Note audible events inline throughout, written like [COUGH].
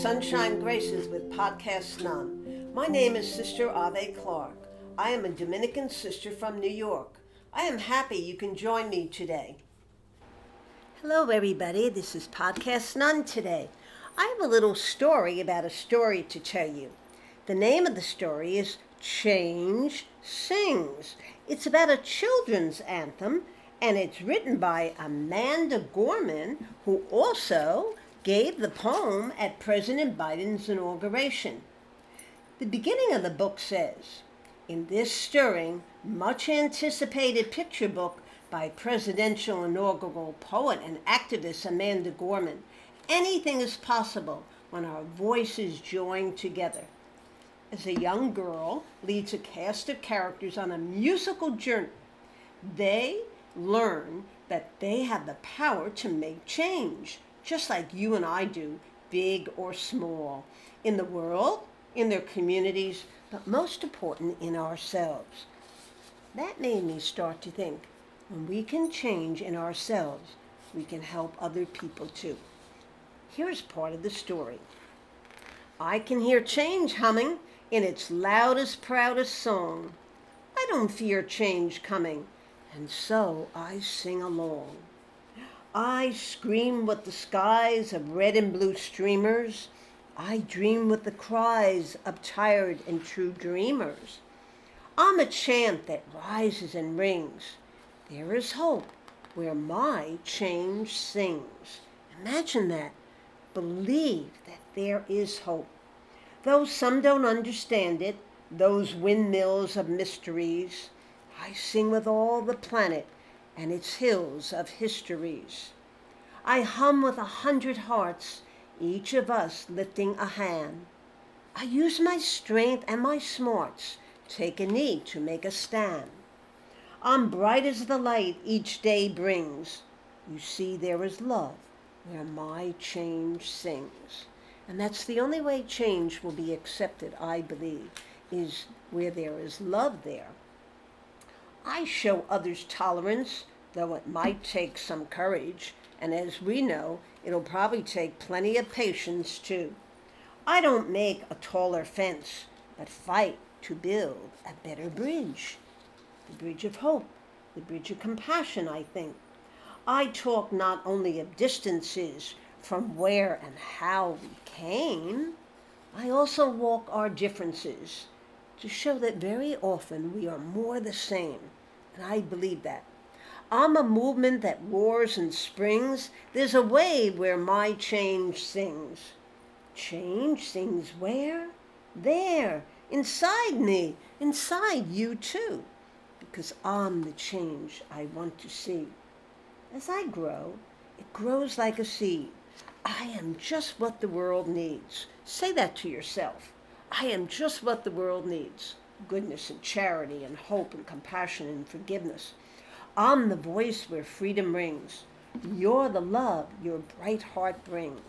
Sunshine Graces with Podcast None. My name is Sister Ave Clark. I am a Dominican sister from New York. I am happy you can join me today. Hello, everybody. This is Podcast None today. I have a little story about a story to tell you. The name of the story is Change Sings. It's about a children's anthem, and it's written by Amanda Gorman, who also gave the poem at President Biden's inauguration. The beginning of the book says, in this stirring, much anticipated picture book by presidential inaugural poet and activist Amanda Gorman, anything is possible when our voices join together. As a young girl leads a cast of characters on a musical journey, they learn that they have the power to make change just like you and I do, big or small, in the world, in their communities, but most important, in ourselves. That made me start to think when we can change in ourselves, we can help other people too. Here's part of the story. I can hear change humming in its loudest, proudest song. I don't fear change coming, and so I sing along. I scream with the skies of red and blue streamers. I dream with the cries of tired and true dreamers. I'm a chant that rises and rings. There is hope where my change sings. Imagine that. Believe that there is hope. Though some don't understand it, those windmills of mysteries, I sing with all the planet and its hills of histories. I hum with a hundred hearts, each of us lifting a hand. I use my strength and my smarts, take a knee to make a stand. I'm bright as the light each day brings. You see, there is love where my change sings. And that's the only way change will be accepted, I believe, is where there is love there. I show others tolerance, though it might take some courage, and as we know, it'll probably take plenty of patience too. I don't make a taller fence, but fight to build a better bridge. The bridge of hope, the bridge of compassion, I think. I talk not only of distances from where and how we came, I also walk our differences to show that very often we are more the same. And I believe that. I'm a movement that roars and springs. There's a wave where my change sings. Change sings where? There, inside me, inside you too, because I'm the change I want to see. As I grow, it grows like a seed. I am just what the world needs. Say that to yourself. I am just what the world needs goodness and charity and hope and compassion and forgiveness. I'm the voice where freedom rings. You're the love your bright heart brings.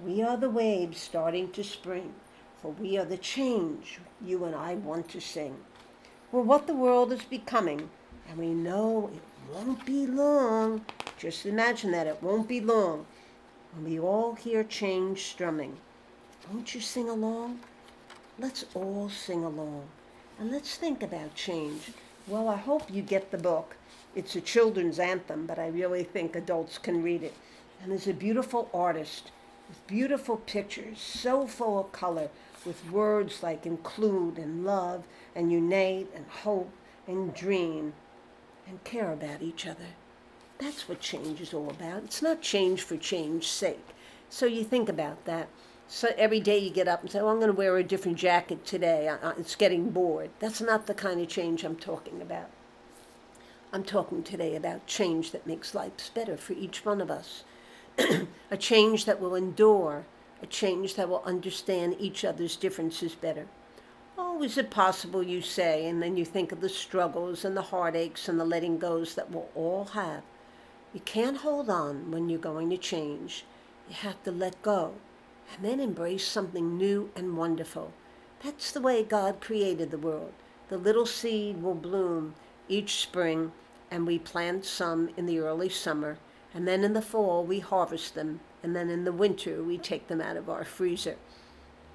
We are the waves starting to spring, for we are the change you and I want to sing. We're what the world is becoming, and we know it won't be long. Just imagine that it won't be long when we all hear change strumming. Won't you sing along? Let's all sing along. And let's think about change. Well, I hope you get the book. It's a children's anthem, but I really think adults can read it. And there's a beautiful artist with beautiful pictures, so full of color, with words like include and love and unite and hope and dream and care about each other. That's what change is all about. It's not change for change's sake. So you think about that. So every day you get up and say, oh, I'm going to wear a different jacket today. It's getting bored. That's not the kind of change I'm talking about. I'm talking today about change that makes life better for each one of us. [CLEARS THROAT] a change that will endure, a change that will understand each other's differences better. Oh, is it possible, you say, and then you think of the struggles and the heartaches and the letting goes that we'll all have. You can't hold on when you're going to change. You have to let go and then embrace something new and wonderful. That's the way God created the world. The little seed will bloom each spring, and we plant some in the early summer, And then in the fall, we harvest them. And then in the winter, we take them out of our freezer.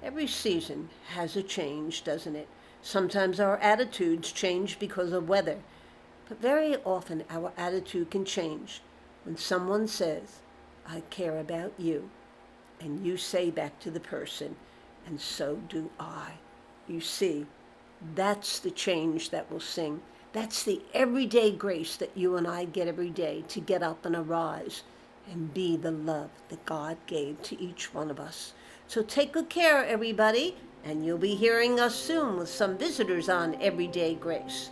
Every season has a change, doesn't it? Sometimes our attitudes change because of weather. But very often our attitude can change when someone says, I care about you. And you say back to the person, and so do I. You see, that's the change that will sing. That's the everyday grace that you and I get every day to get up and arise and be the love that God gave to each one of us. So take good care, everybody, and you'll be hearing us soon with some visitors on Everyday Grace.